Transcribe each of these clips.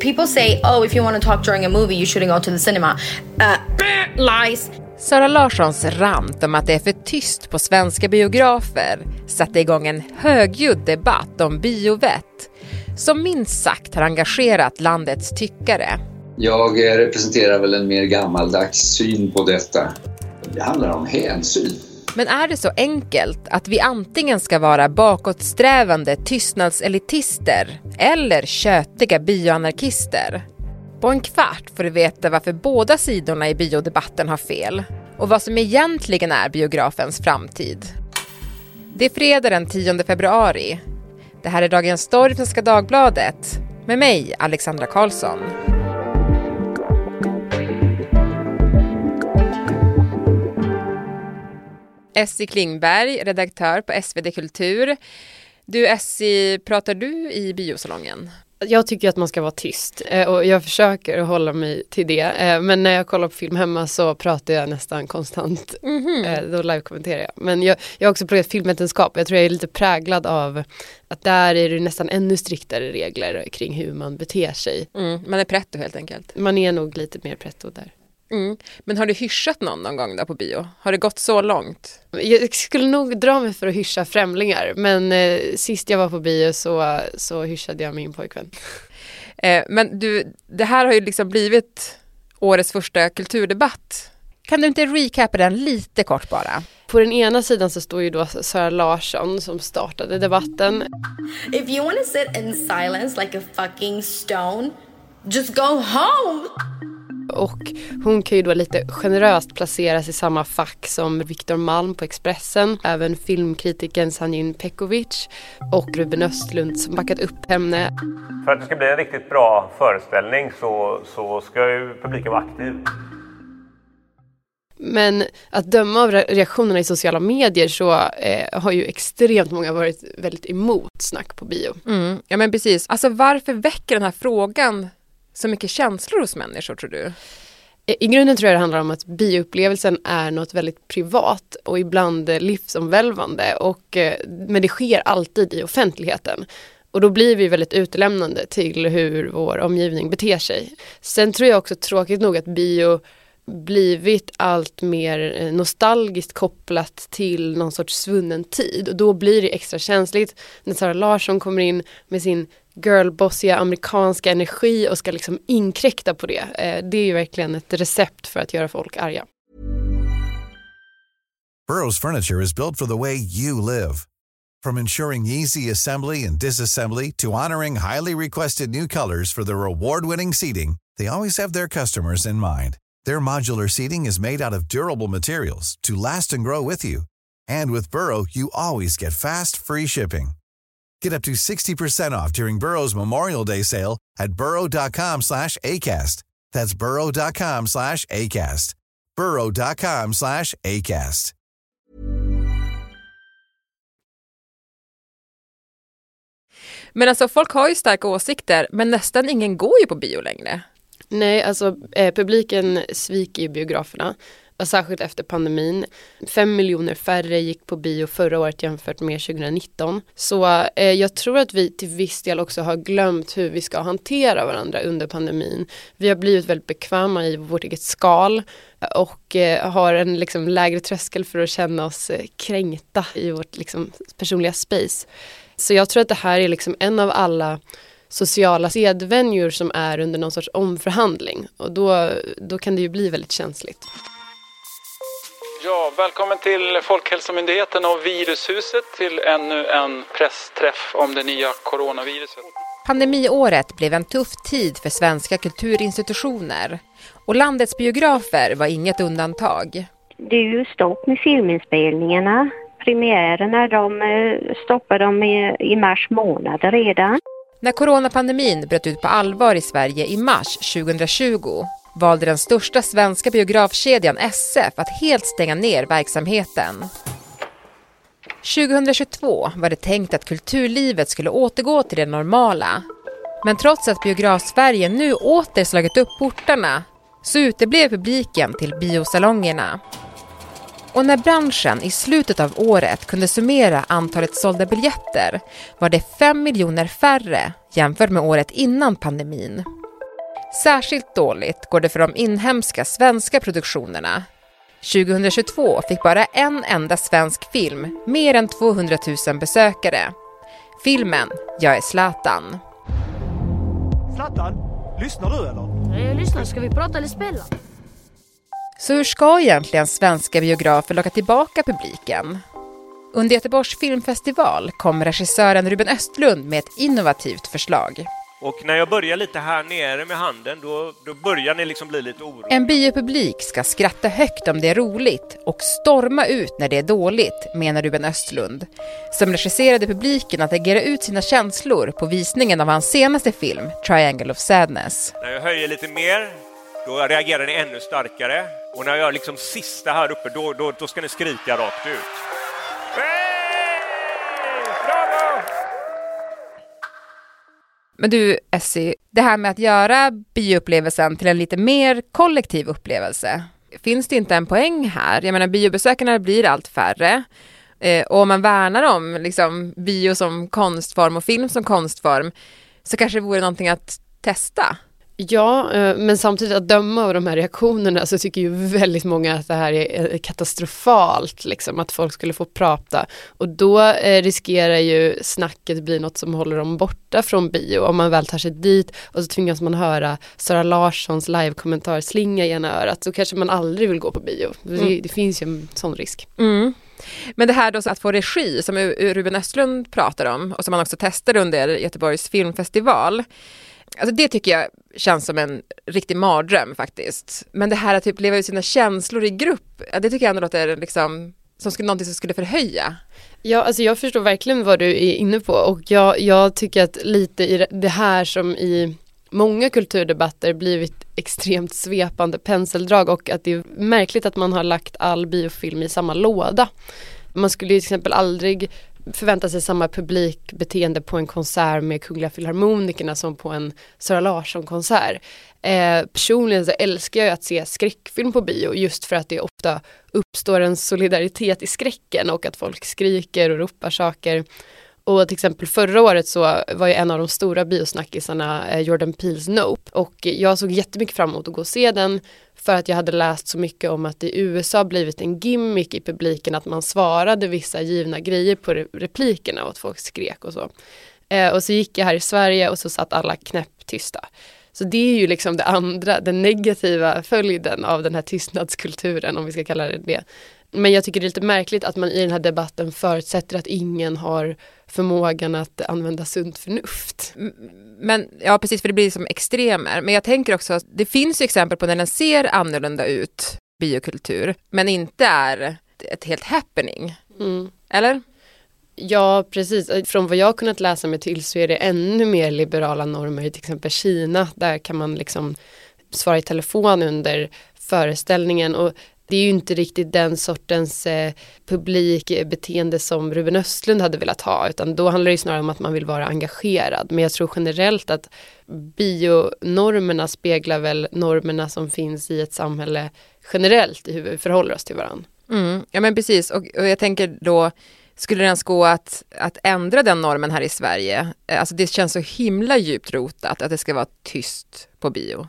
People say, oh, if you want to talk during a movie, you shouldn't go to the cinema. Uh, lies. Sara Larssons rant om att det är för tyst på svenska biografer satte igång en högljudd debatt om biovett som minst sagt har engagerat landets tyckare. Jag representerar väl en mer gammaldags syn på detta. Det handlar om hänsyn. Men är det så enkelt att vi antingen ska vara bakåtsträvande tystnadselitister eller tjötiga bioanarkister? På en kvart får du veta varför båda sidorna i biodebatten har fel och vad som egentligen är biografens framtid. Det är fredag den 10 februari. Det här är Dagens Story från Svenska Dagbladet med mig, Alexandra Karlsson. Essie Klingberg, redaktör på SvD Kultur. Du Essie, pratar du i biosalongen? Jag tycker att man ska vara tyst eh, och jag försöker hålla mig till det. Eh, men när jag kollar på film hemma så pratar jag nästan konstant. Mm -hmm. Då live-kommenterar jag. Men jag, jag har också pluggat filmvetenskap. Jag tror jag är lite präglad av att där är det nästan ännu striktare regler kring hur man beter sig. Mm, man är pretto helt enkelt. Man är nog lite mer pretto där. Mm. Men har du hyschat någon någon gång där på bio? Har det gått så långt? Jag skulle nog dra mig för att hyscha främlingar men eh, sist jag var på bio så, så hyschade jag min pojkvän. Eh, men du, det här har ju liksom blivit årets första kulturdebatt. Kan du inte recapa den lite kort bara? På den ena sidan så står ju då Sara Larsson som startade debatten. If you wanna sit in silence like a fucking stone, just go home! Och hon kan ju då lite generöst placeras i samma fack som Viktor Malm på Expressen, även filmkritiken Sanjin Pekovic och Ruben Östlund som backat upp henne. För att det ska bli en riktigt bra föreställning så, så ska ju publiken vara aktiv. Men att döma av reaktionerna i sociala medier så eh, har ju extremt många varit väldigt emot snack på bio. Mm, ja men precis. Alltså varför väcker den här frågan så mycket känslor hos människor tror du? I grunden tror jag det handlar om att bioupplevelsen är något väldigt privat och ibland eh, livsomvälvande och, eh, men det sker alltid i offentligheten. Och då blir vi väldigt utelämnande till hur vår omgivning beter sig. Sen tror jag också tråkigt nog att bio blivit allt mer eh, nostalgiskt kopplat till någon sorts svunnen tid och då blir det extra känsligt när Sara Larsson kommer in med sin girlbossiga amerikanska energi och ska liksom inkräkta på det. Eh, det är ju verkligen ett recept för att göra folk arga. Burrows furniture is built for the way you live. From ensuring easy assembly and disassembly to honoring highly requested new colors for their award-winning seating, they always have their customers in mind. Their modular seating is made out of durable materials to last and grow with you. And with Burrow, you always get fast, free shipping. Get up to 60% off during Burrow's Memorial Day sale at burrow.com slash ACAST. That's burrow.com slash ACAST. burrow.com slash ACAST. Men alltså folk har ju starka åsikter men nästan ingen går ju på bio längre. Nej, alltså eh, publiken sviker ju biograferna särskilt efter pandemin. Fem miljoner färre gick på bio förra året jämfört med 2019. Så eh, jag tror att vi till viss del också har glömt hur vi ska hantera varandra under pandemin. Vi har blivit väldigt bekväma i vårt eget skal och eh, har en liksom, lägre tröskel för att känna oss eh, kränkta i vårt liksom, personliga space. Så jag tror att det här är liksom en av alla sociala sedvänjor som är under någon sorts omförhandling och då, då kan det ju bli väldigt känsligt. Ja, välkommen till Folkhälsomyndigheten och Virushuset till ännu en pressträff om det nya coronaviruset. Pandemiåret blev en tuff tid för svenska kulturinstitutioner och landets biografer var inget undantag. Det är ju stopp med filminspelningarna. Premiärerna de eh, stoppade de i, i mars månad redan. När coronapandemin bröt ut på allvar i Sverige i mars 2020 valde den största svenska biografkedjan SF att helt stänga ner verksamheten. 2022 var det tänkt att kulturlivet skulle återgå till det normala. Men trots att Biograf-Sverige nu åter slagit upp portarna så uteblev publiken till biosalongerna. Och när branschen i slutet av året kunde summera antalet sålda biljetter var det 5 miljoner färre jämfört med året innan pandemin. Särskilt dåligt går det för de inhemska svenska produktionerna. 2022 fick bara en enda svensk film mer än 200 000 besökare. Filmen Jag är Zlatan. Zlatan, lyssnar du eller? Jag lyssnar. Ska vi prata eller spela? Så hur ska egentligen svenska biografer locka tillbaka publiken? Under Göteborgs filmfestival kom regissören Ruben Östlund med ett innovativt förslag. Och när jag börjar lite här nere med handen, då, då börjar ni liksom bli lite oroliga. En biopublik ska skratta högt om det är roligt och storma ut när det är dåligt, menar Ruben Östlund, som regisserade publiken att agera ut sina känslor på visningen av hans senaste film, Triangle of Sadness. När jag höjer lite mer, då reagerar ni ännu starkare. Och när jag liksom sista här uppe, då, då, då ska ni skrika rakt ut. Men du Essie, det här med att göra bioupplevelsen till en lite mer kollektiv upplevelse. Finns det inte en poäng här? Jag menar biobesökarna blir allt färre. Eh, och om man värnar om liksom, bio som konstform och film som konstform så kanske det vore någonting att testa. Ja, eh, men samtidigt att döma av de här reaktionerna så tycker ju väldigt många att det här är katastrofalt, liksom, att folk skulle få prata. Och då eh, riskerar ju snacket bli något som håller dem borta från bio. Om man väl tar sig dit och så tvingas man höra Sara Larssons live-kommentar slinga i ena örat, så kanske man aldrig vill gå på bio. Mm. Det, det, finns ju en sån risk. Mm. Men det här då att få regi, som Ruben Östlund pratar om och som man också testade under Göteborgs filmfestival. Alltså det tycker jag känns som en riktig mardröm faktiskt. Men det här att typ leva ut sina känslor i grupp, det tycker jag ändå låter liksom som skulle, någonting som skulle förhöja. Ja, alltså jag förstår verkligen vad du är inne på och jag, jag tycker att lite i det här som i många kulturdebatter blivit extremt svepande penseldrag och att det är märkligt att man har lagt all biofilm i samma låda. Man skulle till exempel aldrig förvänta sig samma publikbeteende på en konsert med Kungliga Filharmonikerna som på en Sara Larsson-konsert. Eh, personligen så älskar jag att se skräckfilm på bio just för att det ofta uppstår en solidaritet i skräcken och att folk skriker och ropar saker. Och till exempel förra året så var ju en av de stora biosnackisarna eh, Jordan Peels Nope och jag såg jättemycket fram emot att gå och se den för att jag hade läst så mycket om att i USA blivit en gimmick i publiken att man svarade vissa givna grejer på replikerna och att folk skrek och så. Eh, och så gick jag här i Sverige och så satt alla knäpptysta. Så det är ju liksom det andra, den negativa följden av den här tystnadskulturen om vi ska kalla det det. Men jag tycker det är lite märkligt att man i den här debatten förutsätter att ingen har förmågan att använda sunt förnuft. Men ja, precis, för det blir som extremer. Men jag tänker också att det finns exempel på när den ser annorlunda ut, biokultur, men inte är ett helt happening. Mm. Eller? Ja, precis. Från vad jag kunnat läsa mig till så är det ännu mer liberala normer i till exempel Kina. Där kan man liksom svara i telefon under föreställningen och det är ju inte riktigt den sortens eh, publikbeteende eh, som Ruben Östlund hade velat ha utan då handlar det snarare om att man vill vara engagerad. Men jag tror generellt att bionormerna speglar väl normerna som finns i ett samhälle generellt i hur vi förhåller oss till varandra. Mm, ja men precis och, och jag tänker då skulle det ens gå att, att ändra den normen här i Sverige? Eh, alltså det känns så himla djupt rotat att det ska vara tyst på bio.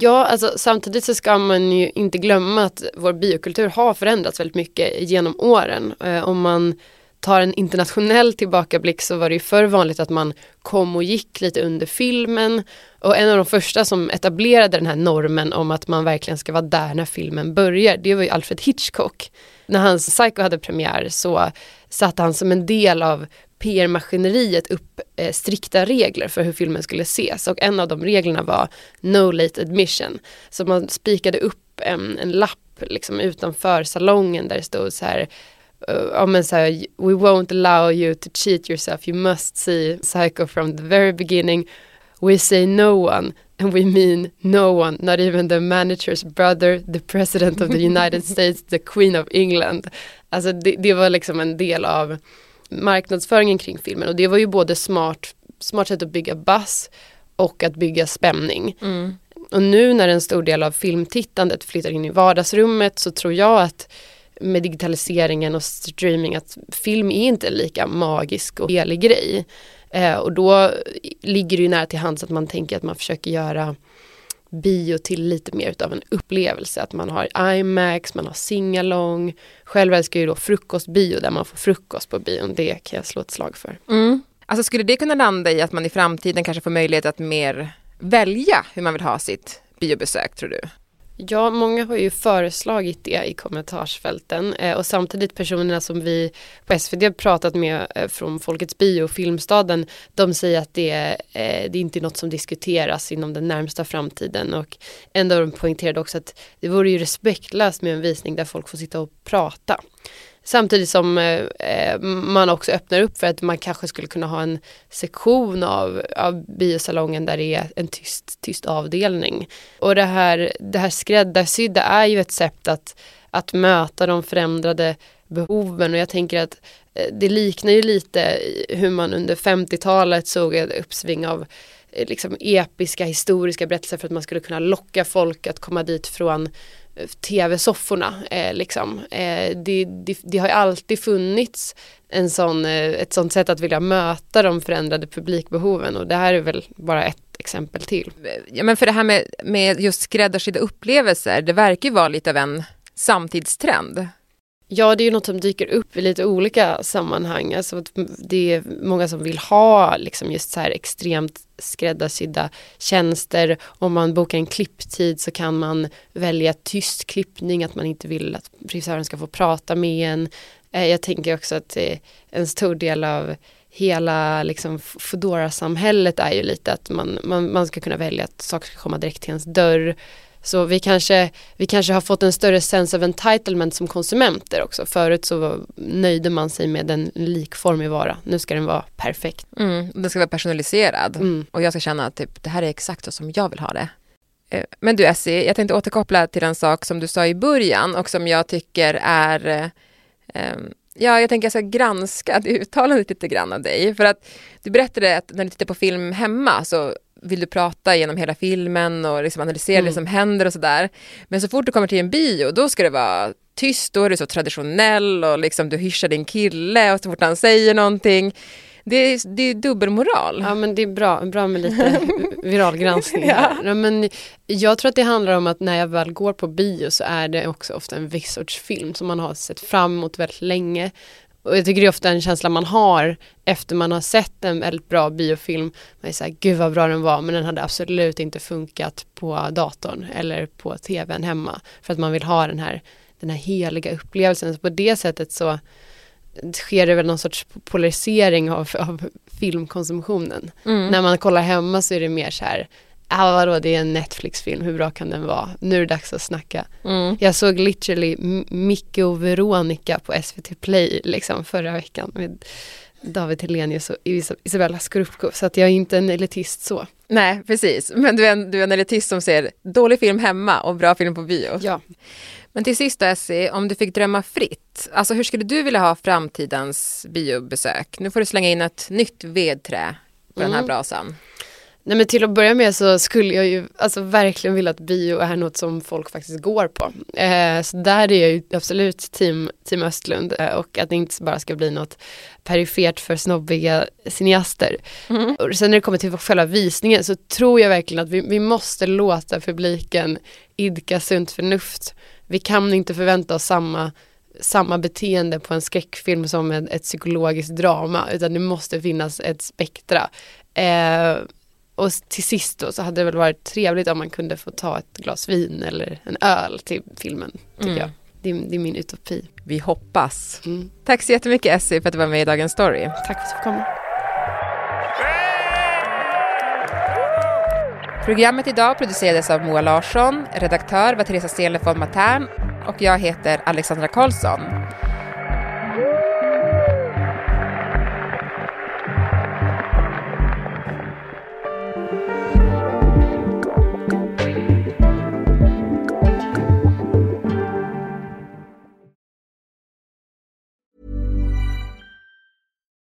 Ja, alltså samtidigt så ska man ju inte glömma att vår biokultur har förändrats väldigt mycket genom åren. Eh, om man tar en internationell tillbakablick så var det ju förr vanligt att man kom och gick lite under filmen. Och en av de första som etablerade den här normen om att man verkligen ska vara där när filmen börjar, det var ju Alfred Hitchcock. När hans Psycho hade premiär så satt han som en del av PR-maskineriet upp eh, strikta regler för hur filmen skulle ses och en av de reglerna var No Late Admission. Så man spikade upp en, en lapp liksom utanför salongen där det stod så här uh, ja men så här, we won't allow you to cheat yourself, you must see Psycho from the very beginning. We say no one and we mean no one, not even the manager's brother, the president of the United States, the Queen of England. Alltså det, det var liksom en del av marknadsföringen kring filmen och det var ju både smart, smart sätt att bygga buzz och att bygga spänning. Mm. Och nu när en stor del av filmtittandet flyttar in i vardagsrummet så tror jag att med digitaliseringen och streaming att film är inte lika magisk och helig grej. Eh, och då ligger det ju nära till hands att man tänker att man försöker göra bio till lite mer utav en upplevelse. Att man har IMAX, man har singalong. Själv älskar jag ju då frukostbio där man får frukost på bion. Det kan jag slå ett slag för. Mm. Alltså skulle det kunna landa i att man i framtiden kanske får möjlighet att mer välja hur man vill ha sitt biobesök tror du? Ja, många har ju föreslagit det i kommentarsfälten eh, och samtidigt personerna som vi på SVT pratat med eh, från Folkets bio och Filmstaden, de säger att det, eh, det är inte är något som diskuteras inom den närmsta framtiden och en av dem poängterade också att det vore ju respektlöst med en visning där folk får sitta och prata. Samtidigt som eh, eh, man också öppnar upp för att man kanske skulle kunna ha en sektion av, av biosalongen där det är en tyst, tyst avdelning. Och det här, det här skräddarsydda är ju ett sätt att, att möta de förändrade behoven och jag tänker att eh, det liknar ju lite hur man under 50-talet såg ett uppsving av eh, liksom episka historiska berättelser för att man skulle kunna locka folk att komma dit från tv-sofforna. Eh, liksom. eh, det, det, det, har alltid funnits en sån, eh, ett sånt sätt att vilja möta de förändrade publikbehoven och det här är väl bara ett exempel till. Ja, men för det här med, med just skräddarsydda upplevelser, det verkar ju vara lite av en samtidstrend. Ja, det är ju något som dyker upp i lite olika sammanhang. Alltså, det är många som vill ha liksom just så här extremt skräddarsydda tjänster. Om man bokar en klipptid så kan man välja tyst klippning, att man inte vill att frisören ska få prata med en. Eh, jag tänker också att eh, en stor del av hela liksom Foodora-samhället är ju lite att man, man, man ska kunna välja att saker ska komma direkt till ens dörr. Så vi kanske, vi kanske har fått en större sense of entitlement som konsumenter också. Förut så nöjde man sig med en likformig vara. Nu ska den vara perfekt. Mm, den ska vara personaliserad mm. och jag ska känna att typ, det här är exakt så som jag vill ha det. Eh, men du Essie, jag tänkte återkoppla till en sak som du sa i början och som jag tycker är eh, ehm, Ja, jag tänker jag ska granska det uttalandet lite grann av dig. För att du berättade att när du tittar på film hemma så vill du prata genom hela filmen och liksom analysera mm. det som händer och sådär. Men så fort du kommer till en bio, då ska det vara tyst, då är du så traditionell och liksom du hyschar din kille och så fort han säger någonting. Det är, det är dubbelmoral. Ja men det är bra, bra med lite viralgranskning. ja. ja. men jag tror att det handlar om att när jag väl går på bio så är det också ofta en viss sorts film som man har sett fram emot väldigt länge. Och jag tycker det är ofta en känsla man har efter man har sett en väldigt bra biofilm. Man är såhär, gud vad bra den var men den hade absolut inte funkat på datorn eller på tvn hemma. För att man vill ha den här, den här heliga upplevelsen. Så på det sättet så sker det väl någon sorts polarisering av, av filmkonsumtionen. Mm. När man kollar hemma så är det mer så här, ah, vadå det är en Netflix-film, hur bra kan den vara? Nu är det dags att snacka. Mm. Jag såg literally Micke och Veronica på SVT Play liksom förra veckan med David Helenius och Isabella Scorupco så att jag är inte en elitist så. Nej precis, men du är, en, du är en elitist som ser dålig film hemma och bra film på bio. Ja. Men till sist då Essie, om du fick drömma fritt, alltså hur skulle du vilja ha framtidens biobesök? Nu får du slänga in ett nytt vedträ på mm. den här mm. brasan. Nej men till att börja med så skulle jag ju alltså verkligen vilja att bio är något som folk faktiskt går på. Eh, så där är jag ju absolut team, team Östlund eh, och att det inte bara ska bli något perifert för snobbiga cineaster. Mm. Och sen när det kommer till själva visningen så tror jag verkligen att vi, vi måste låta publiken idka sunt förnuft. Vi kan inte förvänta oss samma samma beteende på en skräckfilm som ett, ett psykologiskt drama utan det måste finnas ett spektra. Eh, och till sist då så hade det väl varit trevligt om man kunde få ta ett glas vin eller en öl till filmen. Tycker mm. jag. Det är, det är, min utopi. Vi hoppas. Mm. Tack så jättemycket Essie för att du var med i Dagens Story. Tack för att du fick komma. Programmet idag producerades av Moa Larsson, redaktör var Teresa Stele von Matern och jag heter Alexandra Karlsson.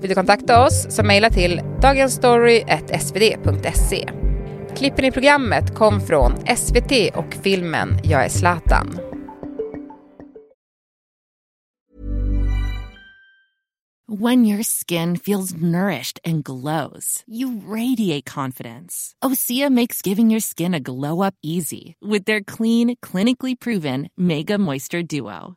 Vill du kontakta oss så mejla till dagensstory.svd.se. Klippen i programmet kom från SVT och filmen Jag är Zlatan. When your skin feels nourished and glows, you radiate confidence. Osea makes giving your skin a glow up easy with their clean, clinically proven Mega Moisture Duo.